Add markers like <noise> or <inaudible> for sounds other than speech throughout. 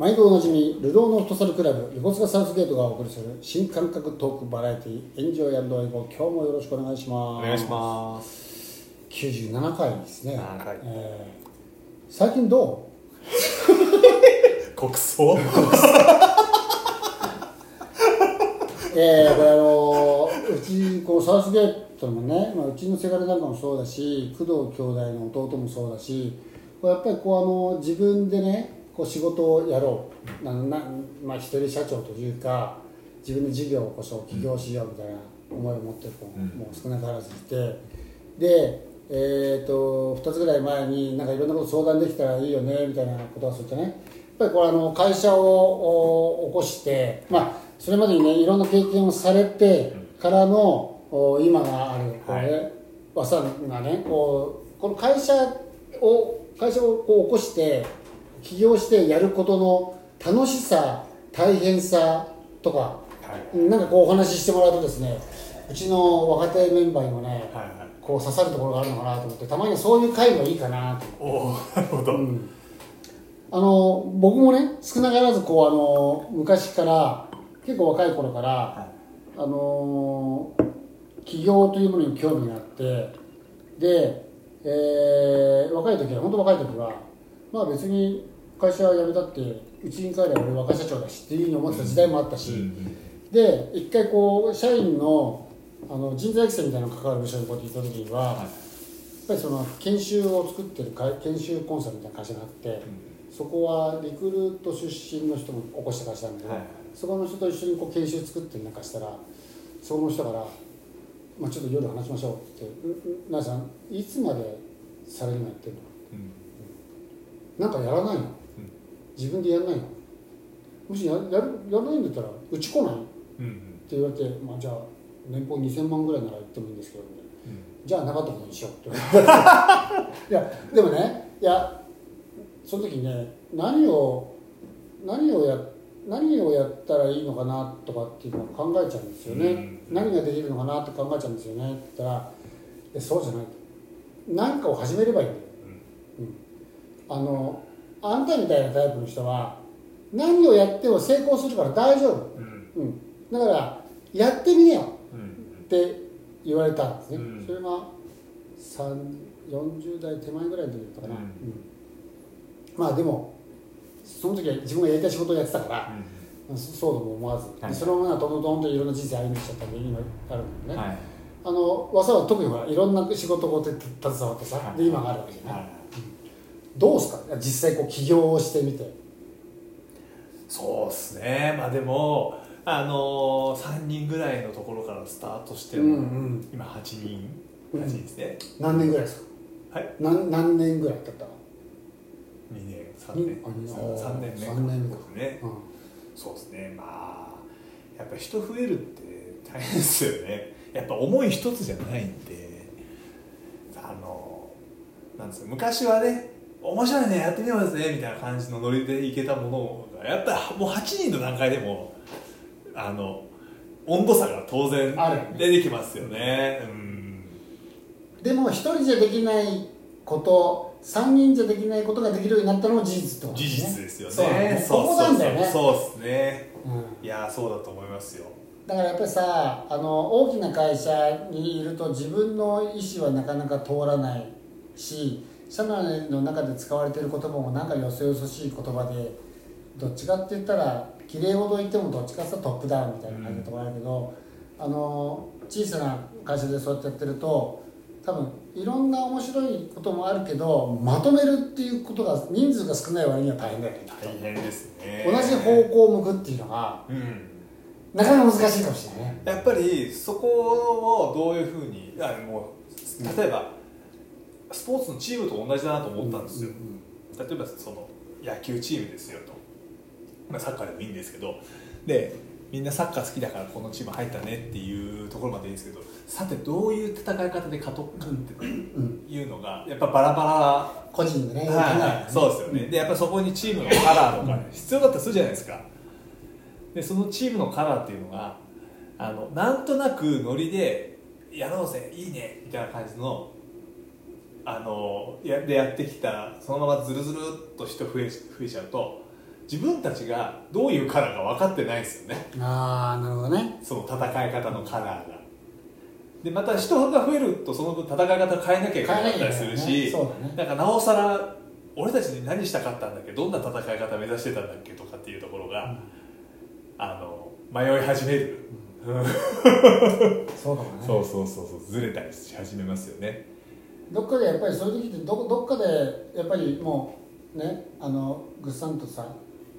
毎度おなじみルドーのフットサルクラブ横須賀サウスゲートがお送りする新感覚トークバラエティエンジョイエゴ今日もよろしくお願いします。お願いします97回ですね、7回えー。最近ど <laughs> 国葬？う <laughs> えー、これあのーうちこうサウスゲートもね、まあ、うちのせがれなんかもそうだし工藤兄弟の弟もそうだしこうやっぱりこうあの自分でねこう仕事をやろう。なな、まあ、一人社長というか自分で事業を起こそう起業しようみたいな思いを持ってる子も,、少なからずいて。で、えー、と2つぐらい前になんかいろんなこと相談できたらいいよねみたいなことがそうってねやっぱりこれあの会社をお起こしてまあそれまでにねいろんな経験をされてからのお今があるこれ、はい。和さんがねこうこの会社を会社をこう起こして起業してやることの楽しさ大変さとかはい。なんかこうお話ししてもらうとですねうちの若手メンバーにもね、はいはいこう刺さるところがあるのかなと思ってたまにはそういう会もいいかなとおおなるほど、うん。あの僕もね少なからずこうあの昔から結構若い頃から、はあの起業というものに興味があってで、えー若い時は本当若い時はまあ別に会社辞めたってうちに帰れば俺若社長だしっていうふうに思ってた時代もあったし、うんで一回こう社員のあの人材育成みたいなのに関わる部署にこうやって行った時には、やっぱりその研修を作ってる会研修コンサルみたいな会社があって、そこはリクルート出身の人も起こした会社なんだけど、はい。そこの人と一緒にこう研修作ってなんかしたらそこの人から、まあ、ちょっと夜話しましょうって「ななさんいつまでサラリーマンやってるの？うん。なんかやらないの？自分でやらないの？もしややるやらないんだったらうち来ない?」ってうん。うん言われて「まあ、じゃあ年俸2000万ぐらいなら言ってもいいんですけど」みたいな。じゃあなかったことにしようって。いやでもねいやその時にね何を何をや何をやったらいいのかなとかっていうのを考えちゃうんですよね、うん。何ができるのかなって考えちゃうんですよね。って言ったら「えそうじゃない」何かを始めればいいんだよ、うん、あのあんたみたいなタイプの人は何をやっても成功するから大丈夫、うん。うん、だからやってみねよ。うん。って言われたんですね、うん。それが3 40代手前ぐらいの時だったかな、うん。うん。まあでもその時は自分がやりたい仕事をやってたから、そそうとも思わず、はい。そのままどんどんどんといろんな人生歩んできちゃったんで今あるんだよね、はい。あの和佐は特にほらいろんな仕事をこうやって携わってさ、はい。で今があるわけじゃないどうですか？実際こう起業をしてみて。そうっすね。まあでもあのー、3人ぐらいのところからスタートしても、うんうん。今8人。うん。8人ですね、何年ぐらいですか？はい。何何年ぐらい経った？2年3年。うんあ二年3年目三年目か。ですね。うん。そうですね。まあやっぱ人増えるって大変ですよね。やっぱ思い一つじゃないんであのなんですか昔はね面白いねやってみようですねみたいな感じのノリでいけたものがやっぱりもう8人の段階でもあの温度差が当然出てきますよね。うん。でも一人じゃできないこと三人じゃできないことができるようになったのも事実ってこと事実ですよね。そうなんだよね。そうですね。うん。いやーそうだと思いますよ。だからやっぱりさあの大きな会社にいると自分の意思はなかなか通らないし社内の中で使われている言葉もなんかよそよそしい言葉でどっちかって言ったら綺麗事言ってもどっちかってトップダウンみたいな感じのところあるけど、あの小さな会社でそうやってやってると多分いろんな面白いこともあるけどまとめるっていうことが人数が少ない割には大変だよね。大変ですね。同じ方向を向くっていうのがうん。なかなか難しいかもしれないね。やっぱりそこをどういうふうにあもう例えばスポーツのチームと同じだなと思ったんですよ、例えばその野球チームですよと、まあ、サッカーでもいいんですけど。でみんなサッカー好きだからこのチーム入ったねっていうところまでいいんですけどさてどういう戦い方で勝とうかっていうのがやっぱバラバ個人でね、ラ、はい。そうですよね。でやっぱそこにチームのカラーとか必要だったりするじゃないですか。でそのチームのカラーっていうのがあのなんとなくノリでやろうぜいいねみたいな感じのあのやでやってきたそのままずるずるっと人増え増えちゃうと自分たちがどういうカラーか分かってないんですよね。ああなるほどね。その戦い方のカラーが。でまた人が増えるとその分戦い方変えなきゃいけなかったりするし、ね。そうだね。なんかなおさら俺たちに何したかったんだっけ？どんな戦い方目指してたんだっけ？とかっていうところが、あの迷い始める、<laughs> そうかもね。そうそうそうそうずれたりし始めますよねどっかでやっぱりそういう時ってどどっかでやっぱりもうねあのグッさんとさ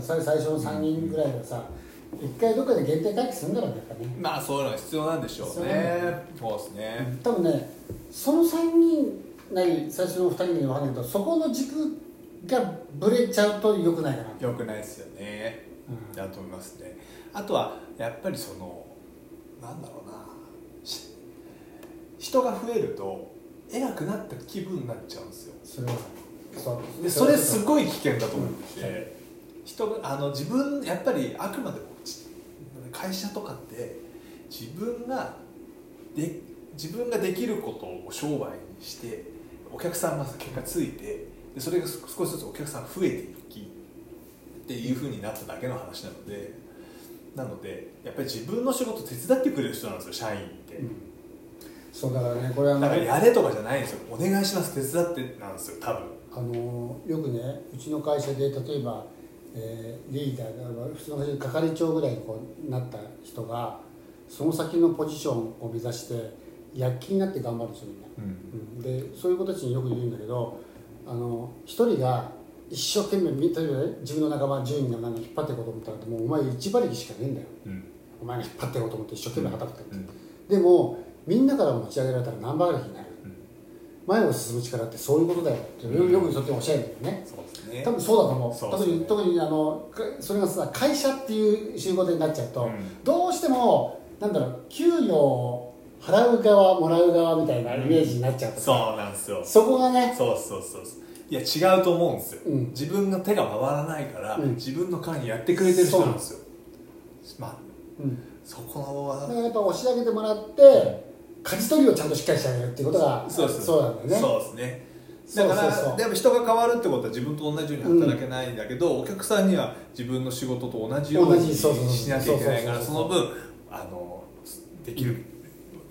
最最初の3人ぐらいがさ一回どっかで限定回帰するんだろうねやっぱね。まあそういうのが必要なんでしょうね。そうですね、多分ねその3人なり最初の2人に分かんないけどそこの軸がぶれちゃうと良くないかな。よくないですよね。うん。だと思いますね。あとはやっぱりそのなんだろうな。し人が増えると偉くなった気分になっちゃうんですよ。それは。でそれすいごい危険だと思ってうんて、人があの自分やっぱりあくまでもち会社とかって自分がで自分ができることを商売にしてお客さんが結果ついてでそれが少しずつお客さんが増えていきっていうふうになっただけの話なのでなのでやっぱり自分の仕事手伝ってくれる人なんですよ社員って。そうだからねこれあのだからやれとかじゃないんですよ。お願いします手伝ってなんですよ多分。あのよくねうちの会社で例えば、えーリーダーが普通の会社で係長ぐらいにこうなった人がその先のポジションを目指して躍起になって頑張るんですよみんな。うん。でそういう子たちによく言うんだけどあの一人が一生懸命み例えばね自分の仲間10人の何引っ張っていこうと思ったらもうお前一馬力しかねえんだよ。うん。お前が引っ張っていこうと思って一生懸命働くって、うん。でもみんなから持ち上げられたら何馬力になる、うん前を進む力ってそういうことだよ。ってよよくそっておっしゃるんだよね。ね。多分そうだと思う。そう特に特にあのかそれがさ会社っていう集合点になっちゃうと、うん。どうしてもなんだろう給与を払う側もらう側みたいなイメージになっちゃうとそうさ、なんですよ。そこがねそうそうそういや違うと思うんですよ、うん。自分の手が回らないから、うん。自分の代わりにやってくれてる人なんですよ。まあうん。そこだ。からやっぱ押し上げてもらって舵取りをちゃんとしっかりしてあげるっていうことがそうですそうなんだよね。そうですね。だからそうそう。でも人が変わるってことは自分と同じように働けないんだけど、お客さんには自分の仕事と同じよう同にしなきゃいけないからその分あのできる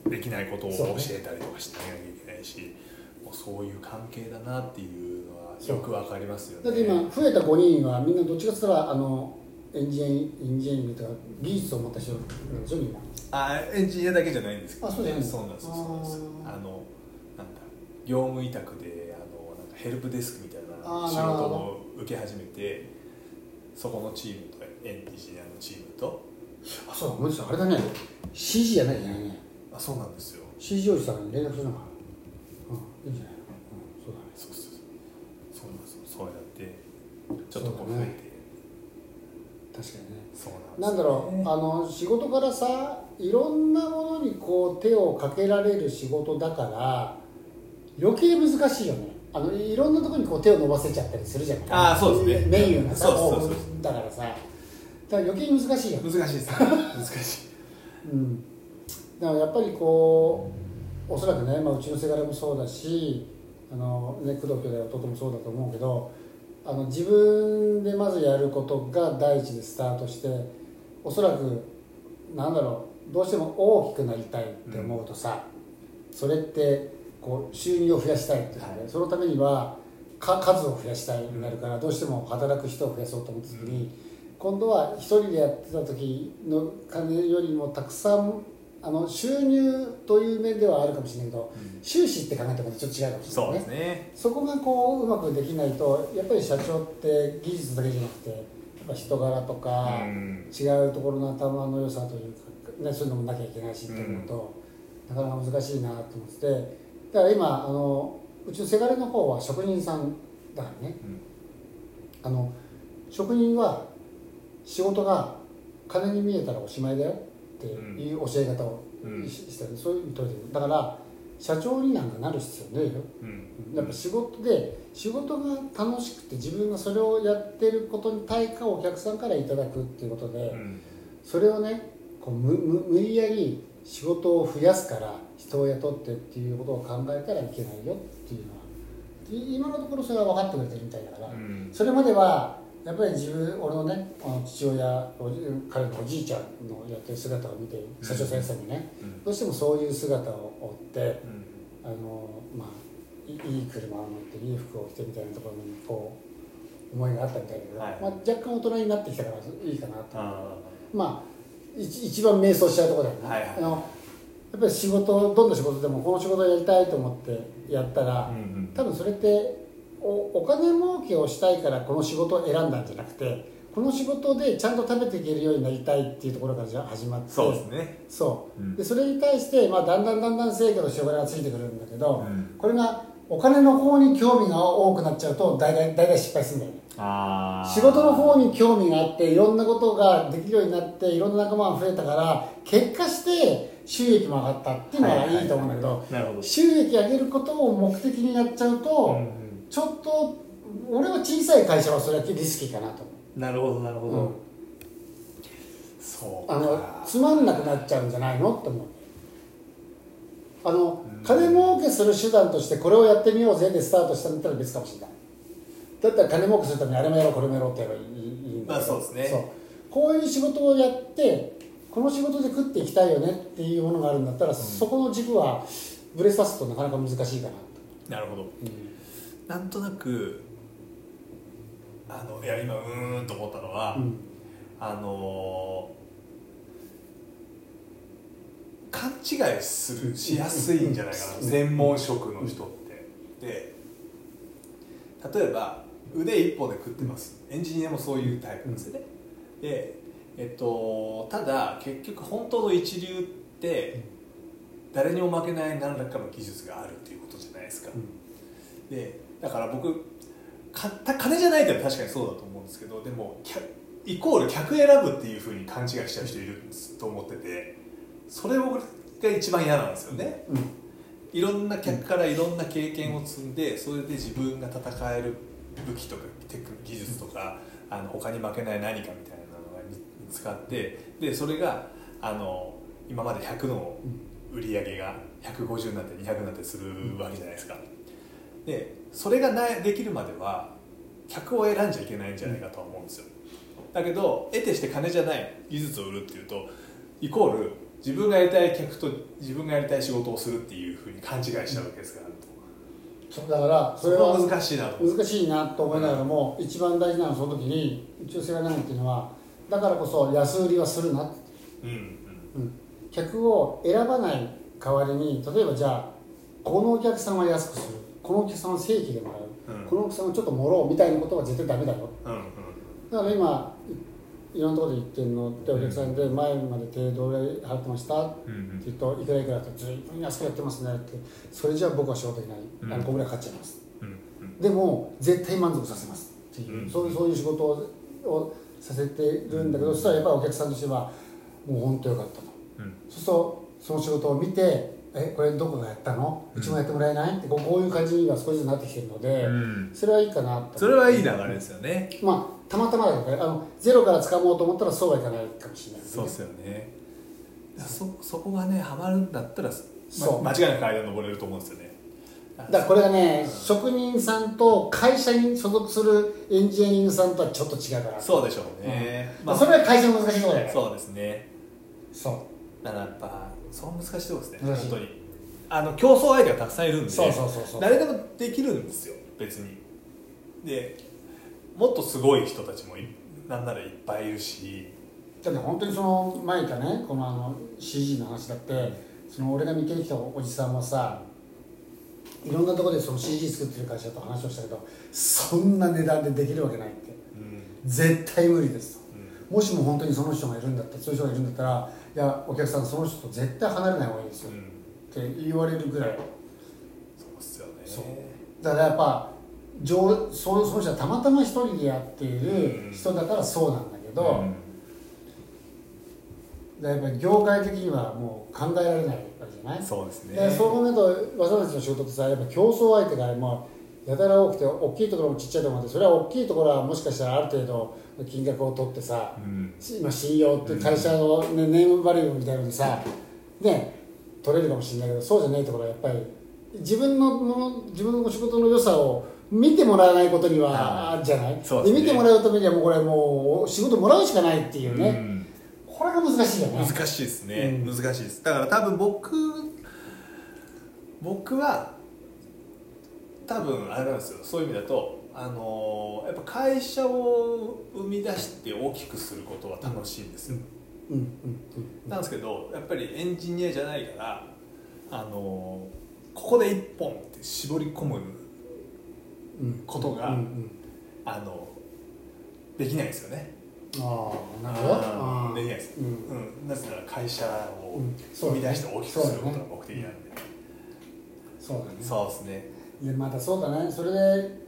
できないことを教えたりとかしなきゃいけないしもうそういう関係だなっていうのはよくわかりますよね。だって今増えた5人はみんなどっちかって言ったらあのエンジニアエンジニアリングとか技術を持った人なんでしょみんなあエンジニアだけじゃないんですけど、あそうじゃないそうなんですよそうなんですよ。あのなんだ業務委託であのなんかヘルプデスクみたいな仕事を受け始めてそこのチームとエンジニアのチームと。あそうだ思い出したあれだね。CG じゃないじゃないね。あそうなんですよ。CG おじさんに連絡するのか。うんいいんじゃないの、うん、そうだね。そうそうそう。そうなんですよそうやってちょっとこう増えて。確かにね。そうなんですなんだろうあの仕事からさいろんなものにこう手をかけられる仕事だから余計難しいよね。あのいろんなところにこう手を伸ばせちゃったりするじゃない。あーそうですね。メニューがさそうそうそう。豊富だからさ。だから余計に難しいよね。難しいですね。難しいうん、だからやっぱりこうおそらくね、まあ、うちのせがれもそうだしあの、ね、工藤兄弟弟もそうだと思うけどあの自分でまずやることが第一でスタートしておそらくなんだろうどうしても大きくなりたいって思うとさ、それってこう収入を増やしたいっていうので、そのためにはか数を増やしたいになるからどうしても働く人を増やそうと思った時に、今度は一人でやってた時の金よりもたくさんあの収入という面ではあるかもしれないけど、収支って考えてもちょっと違うかもしれそうないね。ですね。そこがこううまくできないとやっぱり社長って技術だけじゃなくてやっぱ人柄とか、うん。違うところの頭の良さというか、ね、そういうのもなきゃいけないしっていうのと、なかなか難しいなと思っててだから今あのうちのせがれの方は職人さんだからね。うん。あの職人は仕事が金に見えたらおしまいだよっていう教え方をうん。ししてる、そういうふうに取れてる。だから社長になんかなる必要ねえよ。うん。やっぱ仕事で仕事が楽しくて自分がそれをやってることに対価をお客さんからいただくっていうことで、うん。それをねこう無無無理やり仕事を増やすから人を雇ってっていうことを考えたらいけないよっていうのはで今のところそれは分かってくれてるみたいだから、うん。それまではやっぱり自分俺のね父親おじ彼のおじいちゃんのやってる姿を見て社長先生にね、うん。どうしてもそういう姿を追ってうん。あのまあいいい車を乗っていい服を着てみたいなところにこう思いがあったみたいだけど、はい。まあ、若干大人になってきたからいいかなと。あまあ一一番迷走しちゃうところだよね、はいはい。あのやっぱり仕事どんな仕事でもこの仕事をやりたいと思ってやったら、あうんうん。多分それっておお金儲けをしたいからこの仕事を選んだんじゃなくてこの仕事でちゃんと食べていけるようになりたいっていうところからじゃ始まってそうですね。そう。うん。でそれに対して、まあ、だんだんだんだん成果としてお金がついてくるんだけど、うん。これがお金の方に興味が多くなっちゃうと大体失敗するんだよね仕事の方に興味があっていろんなことができるようになっていろんな仲間が増えたから結果して収益も上がったっていうのはいいと思うんだけど、収益上げることを目的にやっちゃうと、うんうんちょっと俺は小さい会社はそれはリスキーかなと。思うなるほどなるほど、うん。そうか。あのつまんなくなっちゃうんじゃないの？って思う。あのうん。金儲けする手段としてこれをやってみようぜでスタートしたんだったら別かもしれないだったら金儲けするためにあれもやろうこれもやろうってやればいいまあそうですね。そう。こういう仕事をやってこの仕事で食っていきたいよねっていうものがあるんだったら、そこの軸はブレさすとなかなか難しいかなと、なるほど。うん。なんとなくあのいや今うーんと思ったのは、うん。あのー勘違いするしやすいんじゃないかな、うん。専門職の人って。で例えば腕一本で食ってます。エンジニアもそういうタイプなんですよね。でえっと、ただ結局本当の一流って誰にも負けない何らかの技術があるっていうことじゃないですか。でだから僕か金じゃないって確かにそうだと思うんですけどでも客イコール客選ぶっていうふうに勘違いしちゃう人いると思っててそれが一番嫌なんですよね。うん。いろんな客からいろんな経験を積んでそれで自分が戦える武器とかテク技術とかあの他に負けない何かみたいなのが見つかってでそれがあの今まで100の売り上げが150になって200になってするわけじゃないですか。でそれがなできるまでは客を選んじゃいけないんじゃないかと思うんですよ。だけど得てして金じゃない技術を売るっていうとイコール自分がやりたい客と自分がやりたい仕事をするっていうふうに勘違いしちゃうわけですから、そうだからそそれは難しいなと思う。難しいなと思いながらも、一番大事なのはその時に一応世話ないっていうのはだからこそ安売りはするなって、うんうん。うん、客を選ばない代わりに例えばじゃあこのお客さんは安くする。このお客さんは正規でもらう、うん。このお客さんはちょっともろうみたいなことは絶対ダメだようんうん。だから今いいろんなところで言ってるのってお客さんで前まで手どれ払ってましたって言うといくらいくらってずいぶん安くやってますねってそれじゃあ僕は仕事できない。うん。何個ぐらいかかっちゃいます。でも絶対満足させますっていう、うん。そういうそういう仕事ををさせてるんだけど、そしたらやっぱりお客さんとしてはもう本当よかったと。うん。そうするとその仕事を見て「えこれどこがやったの？うちもやってもらえない?」ってこういう感じには少しずつなってきてるので、うん。それはいいかなと。それはいい流れですよね。まあたまたまだけどね。あのゼロから掴もうと思ったらそうはいかないかもしれないですね。そうですよね。そそこがねハマるんだったら、そう。ま、間違いなく階段登れると思うんですよね。だからこれがね職人さんと会社に所属するエンジニアリングさんとはちょっと違うから。そうでしょうね、まあ、それは会社の難しいところだよそうですね。そう。だからやっぱそう難しいところですね。本当に。あの競争相手がたくさんいるんでそうそうそうそう。誰でもできるんですよ。別に。でもっとすごい人たちもいなんならいっぱいいるし。だって本当にその前言ったねこのあの CG の話だってその俺が見てきたおじさんはさいろんなところでその CG 作ってる会社と話をしたけどそんな値段でできるわけないって。うん。絶対無理です。とうん。もしも本当にその人がいるんだったらそういう人がいるんだったらいやお客さんその人と絶対離れない方がいいですようんって言われるぐらい。そうっすよね。だからやっぱ上そその人はたまたま一人でやっている人だからそうなんだけど、うん。やっぱり業界的にはもう考えられないわけじゃない？そうですね。でそう考えると私たちの仕事ってさやっぱ競争相手がもうやたら多くて大きいところもちっちゃいところもあってそれは大きいところはもしかしたらある程度の金額を取ってさうん。今信用って会社の、ね、ネームバリューみたいなのでさね取れるかもしれないけどそうじゃないところはやっぱり自分の自分の仕事の良さを見てもらわないことにははじゃない？そうで見てもらうためにはもうこれもう仕事もらうしかないっていうね、うん。これが難しいよね。難しいですね、うん。難しいです。だから多分僕僕は多分あれなんですよ。そういう意味だとあのーやっぱ会社を生み出して大きくすることは楽しいんですよ、うん。うん。なんですけどやっぱりエンジニアじゃないからあのーここで一本って絞り込むことが、あのできないですよね。ああなるほど。できないです、うん。うん、なぜなら会社を生み出して大きくすることが目的なんで、そうだね。そうですね。いやまたそうだね。それで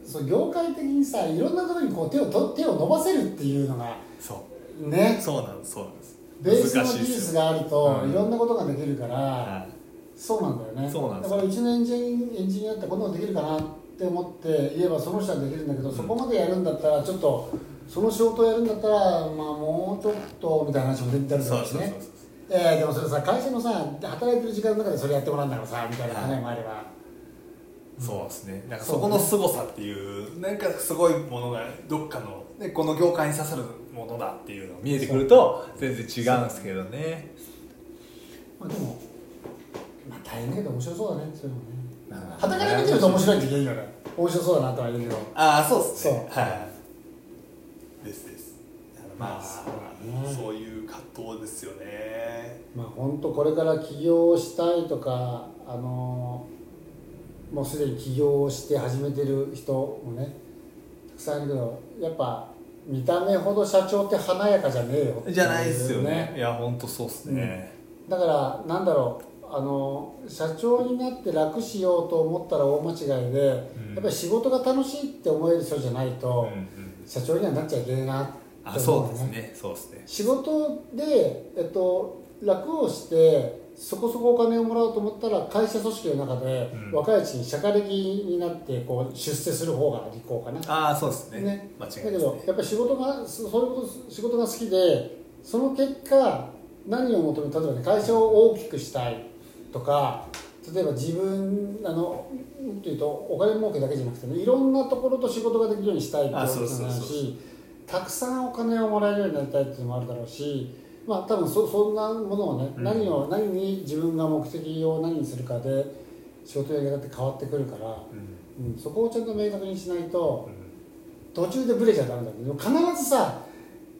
そう業界的にさいろんなところにこう手をと手を伸ばせるっていうのがそう。ね。そうなんです。そうなんです。ベースの技術があるとうん。いろんなことができるから、はそうなんだよね。そうなんですだからうちのエンジニエンジニアってこんなのできるかなって思って言えばその人はできるんだけど、うん。そこまでやるんだったらちょっとその仕事をやるんだったらまあもうちょっとみたいな話も出てたいりすね。えーでもそれさ会社のさ働いてる時間の中でそれやってもらうんだからさみたいな考えもあれば、そうですね。なんかそこの凄さっていうなんかすごいものがどっかの、ね、この業界に刺さるものだっていうのが見えてくると全然違うんですけどね。まあ、でも、まあ、大変だけど面白そうだねそういうのもねまあ傍から見てると面白いって言えるよね。面白そうだなとは言うけど。ああそうですね。そう。はい。ですです。まあ、まあそういう葛藤ですよね。まあ本当これから起業をしたいとかあのもうすでに起業をして始めてる人もねたくさんいるけどやっぱ見た目ほど社長って華やかじゃねえよじゃないですよね。いや本当そうですね、だからなんだろうあの社長になって楽しようと思ったら大間違いで、うん。やっぱり仕事が楽しいって思える人じゃないと、うんうん社長にはなっちゃいけないなってあそう思うですね。そうですね。仕事で、えっと、楽をしてそこそこお金をもらおうと思ったら会社組織の中で、うん。若いうちに社会的になってこう出世する方が利口かな。ああそうですね。ね。間違いだけないですね。どやっぱり仕事がそそういうこと仕事が好きでその結果何を求める例えばね会社を大きくしたいとか例えば自分あのうんというとお金儲けだけじゃなくてねいろんなところと仕事ができるようにしたいっていうあこともあるし。たくさんお金をもらえるようになりたいっていうのもあるだろうし、まあ、多分そそんなものをね、うん。何を何に自分が目的を何にするかで仕事のやり方って変わってくるから、うん。うん、そこをちゃんと明確にしないとうん。途中でブレちゃダメだけど必ずさ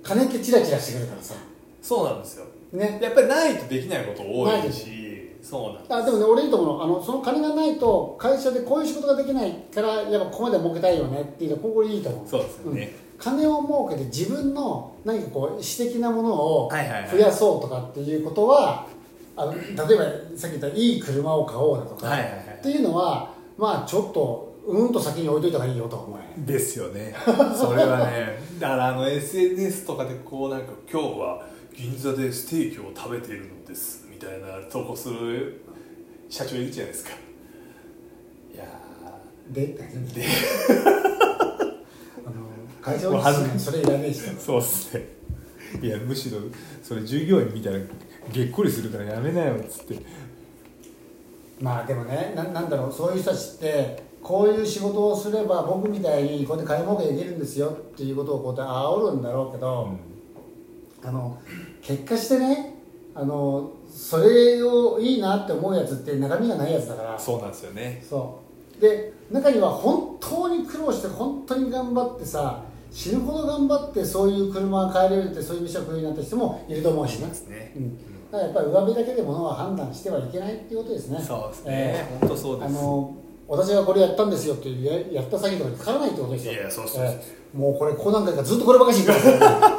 金ってチラチラしてくるからさ。そうなんですよ。ね。やっぱりないとできないこと多いしそうなんあでもね俺いいと思う。のあのその金がないと会社でこういう仕事ができないからやっぱここまで儲けたいよねっていうのここいいと思う。そうですよね、金を儲けて自分の何かこう私的なものを増やそうとかっていうことはあの例えばさっき言ったいい車を買おうだとか、はいはいはい。っていうのはまあちょっとうんと先に置いといた方がいいよとは思うよ。ねですよね。それはね。<laughs> だからあの SNS とかでこうなんか今日は銀座でステーキを食べているのです。みたいな投稿する社長いるじゃないですか。いやでーで <laughs> あの会社を維持するのにそれいらねえしそうっすね。いやむしろそれ従業員見たらげっこりするからやめなよっつって。まあでもねななんだろう。そういう人たちってこういう仕事をすれば僕みたいにこうやって金儲けできるんですよっていうことをこうやって煽るんだろうけど、あの結果してねあのそれをいいなって思うやつって中身がないやつだから。そうなんですよね。そう。で中には本当に苦労して本当に頑張ってさ死ぬほど頑張ってそういう車が買えるってそういう飯を食うようになった人もいると思うしね。ですね。うん、だからやっぱり上辺だけで物は判断してはいけないっていうことですね。そうですね、え本当そうです。あの私がこれやったんですよっていうややった詐欺とかに使わないってことですよ。いやそうそうええ。もうこれこう何回かずっとこればかし言ってます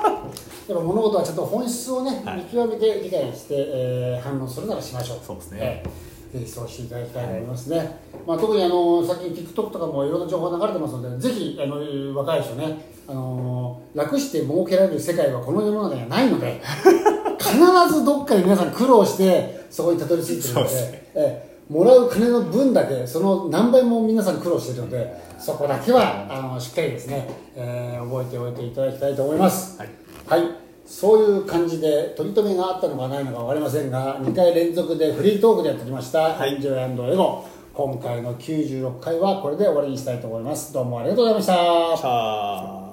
から物事はちゃんと本質をね、はい。見極めて理解して、えー反応するならしましょう。そうですね。ええ。ぜひそうしていただきたいと思いますね、まあ、特にあの最近 TikTok とかもいろんな情報流れてますのでぜひあの若い人ねあの楽して儲けられる世界はこの世の中にはないので <laughs> 必ずどっかで皆さん苦労してそこにたどり着いてるのでね。ええ。もらう金の分だけその何倍も皆さん苦労しているのでそこだけはあのしっかりですね、えー覚えておいていただきたいと思います。はいはい。そういう感じで取り留めがあったのかないのか分かりませんが2回連続でフリートークでやってきました「はい。エンジョイエゴ」今回の96回はこれで終わりにしたいと思います。どうもありがとうございました